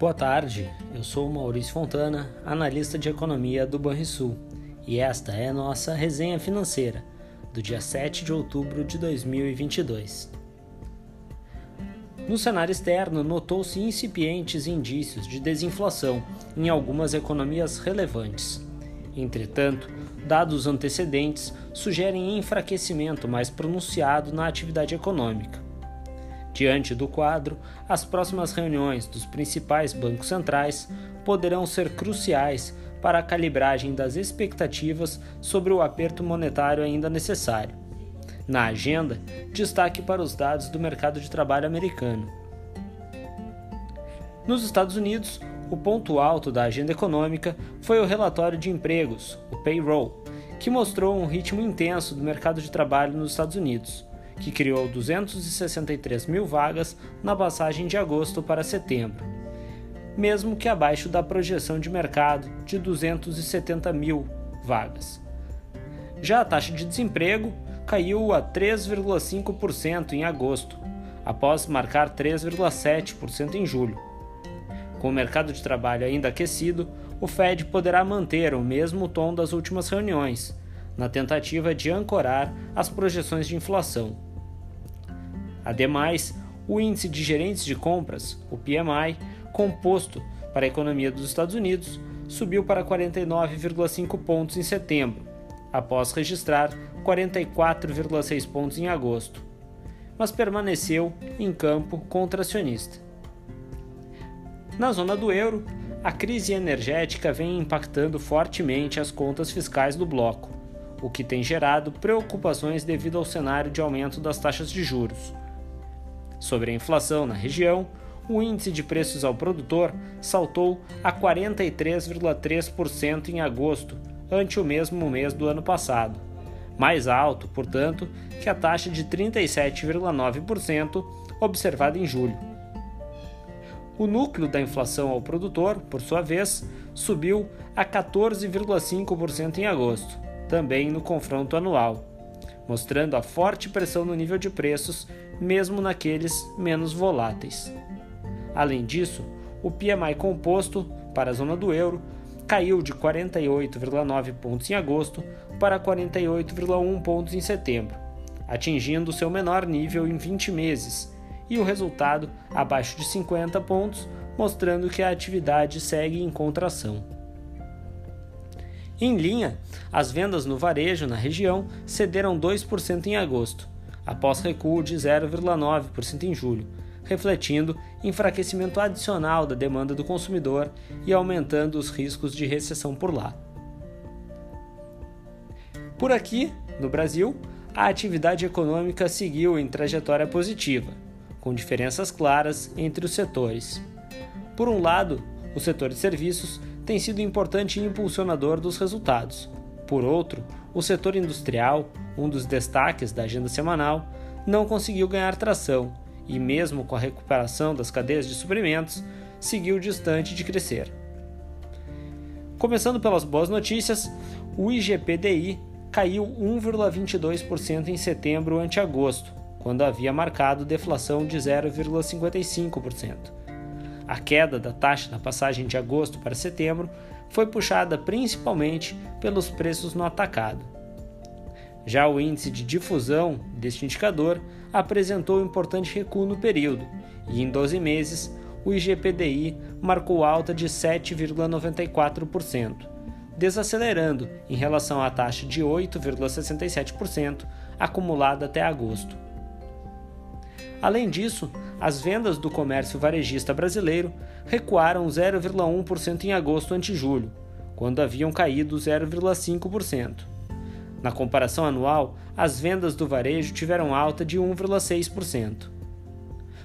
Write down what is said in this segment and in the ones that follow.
Boa tarde, eu sou Maurício Fontana, analista de economia do Banrisul, e esta é a nossa resenha financeira do dia 7 de outubro de 2022. No cenário externo, notou-se incipientes indícios de desinflação em algumas economias relevantes. Entretanto, dados antecedentes sugerem enfraquecimento mais pronunciado na atividade econômica. Diante do quadro, as próximas reuniões dos principais bancos centrais poderão ser cruciais para a calibragem das expectativas sobre o aperto monetário ainda necessário. Na agenda, destaque para os dados do mercado de trabalho americano. Nos Estados Unidos, o ponto alto da agenda econômica foi o relatório de empregos, o payroll, que mostrou um ritmo intenso do mercado de trabalho nos Estados Unidos que criou 263 mil vagas na passagem de agosto para setembro, mesmo que abaixo da projeção de mercado de 270 mil vagas. Já a taxa de desemprego caiu a 3,5% em agosto, após marcar 3,7% em julho. Com o mercado de trabalho ainda aquecido, o Fed poderá manter o mesmo tom das últimas reuniões, na tentativa de ancorar as projeções de inflação. Ademais, o índice de gerentes de compras, o PMI, composto para a economia dos Estados Unidos, subiu para 49,5 pontos em setembro, após registrar 44,6 pontos em agosto, mas permaneceu em campo contracionista. Na zona do euro, a crise energética vem impactando fortemente as contas fiscais do bloco, o que tem gerado preocupações devido ao cenário de aumento das taxas de juros Sobre a inflação na região, o índice de preços ao produtor saltou a 43,3% em agosto, ante o mesmo mês do ano passado, mais alto, portanto, que a taxa de 37,9% observada em julho. O núcleo da inflação ao produtor, por sua vez, subiu a 14,5% em agosto, também no confronto anual mostrando a forte pressão no nível de preços, mesmo naqueles menos voláteis. Além disso, o PMI composto para a zona do euro caiu de 48,9 pontos em agosto para 48,1 pontos em setembro, atingindo seu menor nível em 20 meses, e o resultado abaixo de 50 pontos, mostrando que a atividade segue em contração. Em linha, as vendas no varejo na região cederam 2% em agosto, após recuo de 0,9% em julho, refletindo enfraquecimento adicional da demanda do consumidor e aumentando os riscos de recessão por lá. Por aqui, no Brasil, a atividade econômica seguiu em trajetória positiva, com diferenças claras entre os setores. Por um lado, o setor de serviços tem sido importante impulsionador dos resultados. Por outro, o setor industrial, um dos destaques da agenda semanal, não conseguiu ganhar tração e, mesmo com a recuperação das cadeias de suprimentos, seguiu distante de crescer. Começando pelas boas notícias, o IGPDI caiu 1,22% em setembro ante agosto, quando havia marcado deflação de 0,55%. A queda da taxa na passagem de agosto para setembro foi puxada principalmente pelos preços no atacado. Já o índice de difusão deste indicador apresentou importante recuo no período, e em 12 meses o IGPDI marcou alta de 7,94%, desacelerando em relação à taxa de 8,67% acumulada até agosto. Além disso, as vendas do comércio varejista brasileiro recuaram 0,1% em agosto ante julho, quando haviam caído 0,5%. Na comparação anual, as vendas do varejo tiveram alta de 1,6%.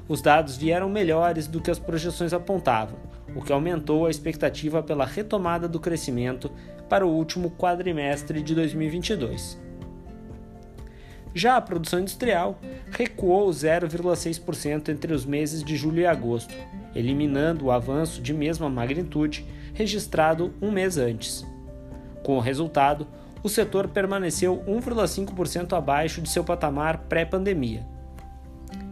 Os dados vieram melhores do que as projeções apontavam, o que aumentou a expectativa pela retomada do crescimento para o último quadrimestre de 2022. Já a produção industrial recuou 0,6% entre os meses de julho e agosto, eliminando o avanço de mesma magnitude registrado um mês antes. Com o resultado, o setor permaneceu 1,5% abaixo de seu patamar pré-pandemia.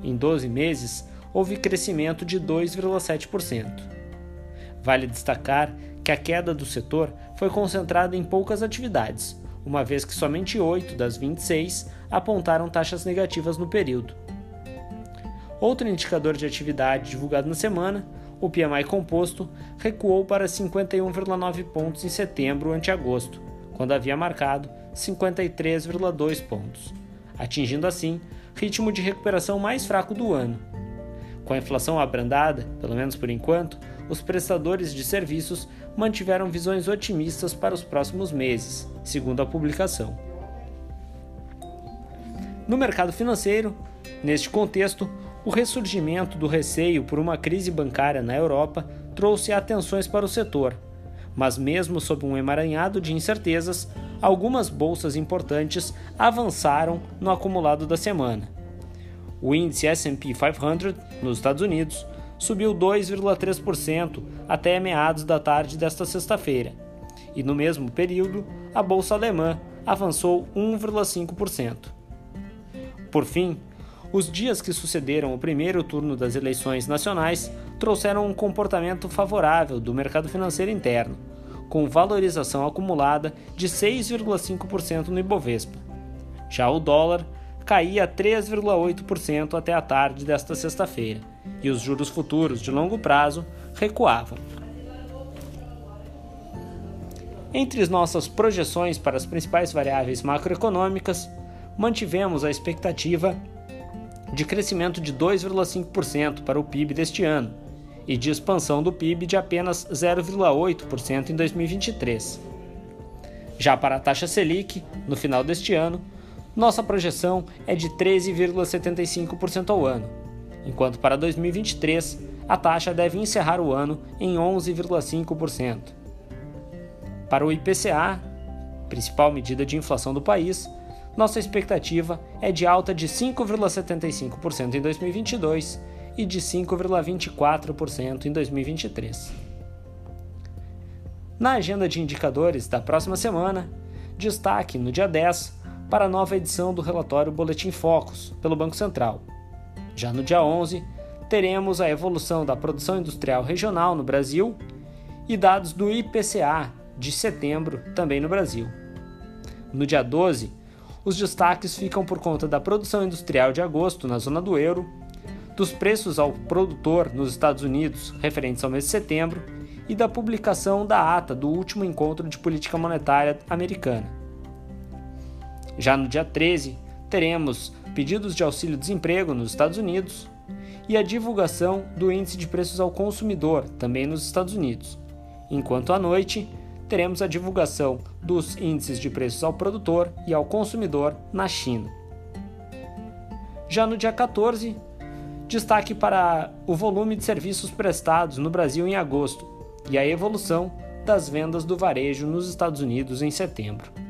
Em 12 meses, houve crescimento de 2,7%. Vale destacar que a queda do setor foi concentrada em poucas atividades, uma vez que somente 8 das 26 apontaram taxas negativas no período. Outro indicador de atividade divulgado na semana, o PMI composto, recuou para 51,9 pontos em setembro ante agosto, quando havia marcado 53,2 pontos, atingindo assim ritmo de recuperação mais fraco do ano. Com a inflação abrandada, pelo menos por enquanto, os prestadores de serviços mantiveram visões otimistas para os próximos meses, segundo a publicação. No mercado financeiro, neste contexto, o ressurgimento do receio por uma crise bancária na Europa trouxe atenções para o setor, mas mesmo sob um emaranhado de incertezas, algumas bolsas importantes avançaram no acumulado da semana. O índice S&P 500 nos Estados Unidos subiu 2,3% até meados da tarde desta sexta-feira, e no mesmo período, a bolsa alemã avançou 1,5%. Por fim, os dias que sucederam o primeiro turno das eleições nacionais trouxeram um comportamento favorável do mercado financeiro interno, com valorização acumulada de 6,5% no Ibovespa. Já o dólar caía 3,8% até a tarde desta sexta-feira, e os juros futuros de longo prazo recuavam. Entre as nossas projeções para as principais variáveis macroeconômicas, mantivemos a expectativa de crescimento de 2,5% para o PIB deste ano e de expansão do PIB de apenas 0,8% em 2023. Já para a taxa Selic, no final deste ano, nossa projeção é de 13,75% ao ano, enquanto para 2023 a taxa deve encerrar o ano em 11,5%. Para o IPCA, principal medida de inflação do país, nossa expectativa é de alta de 5,75% em 2022 e de 5,24% em 2023. Na agenda de indicadores da próxima semana, destaque no dia 10 para a nova edição do relatório Boletim Focus pelo Banco Central. Já no dia 11, teremos a evolução da produção industrial regional no Brasil e dados do IPCA de setembro também no Brasil. No dia 12, os destaques ficam por conta da produção industrial de agosto na zona do euro, dos preços ao produtor nos Estados Unidos referentes ao mês de setembro e da publicação da ata do último encontro de política monetária americana. Já no dia 13, teremos pedidos de auxílio-desemprego nos Estados Unidos e a divulgação do índice de preços ao consumidor, também nos Estados Unidos. Enquanto à noite, teremos a divulgação dos índices de preços ao produtor e ao consumidor na China. Já no dia 14, destaque para o volume de serviços prestados no Brasil em agosto e a evolução das vendas do varejo nos Estados Unidos em setembro.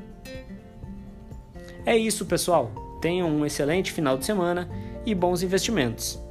É isso, pessoal. Tenham um excelente final de semana e bons investimentos.